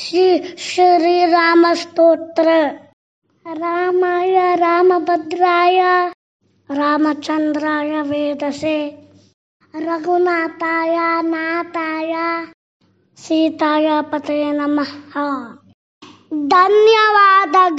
ஸ்ரீ ஸ்ரீராமஸ்தோத்திர ராமாய ராமபத்ராய ராமச்சந்திராய வேதசே ரகுநாத்தாய நாத்தாய சீதாய பதே நம ಧನ್ಯವಾದ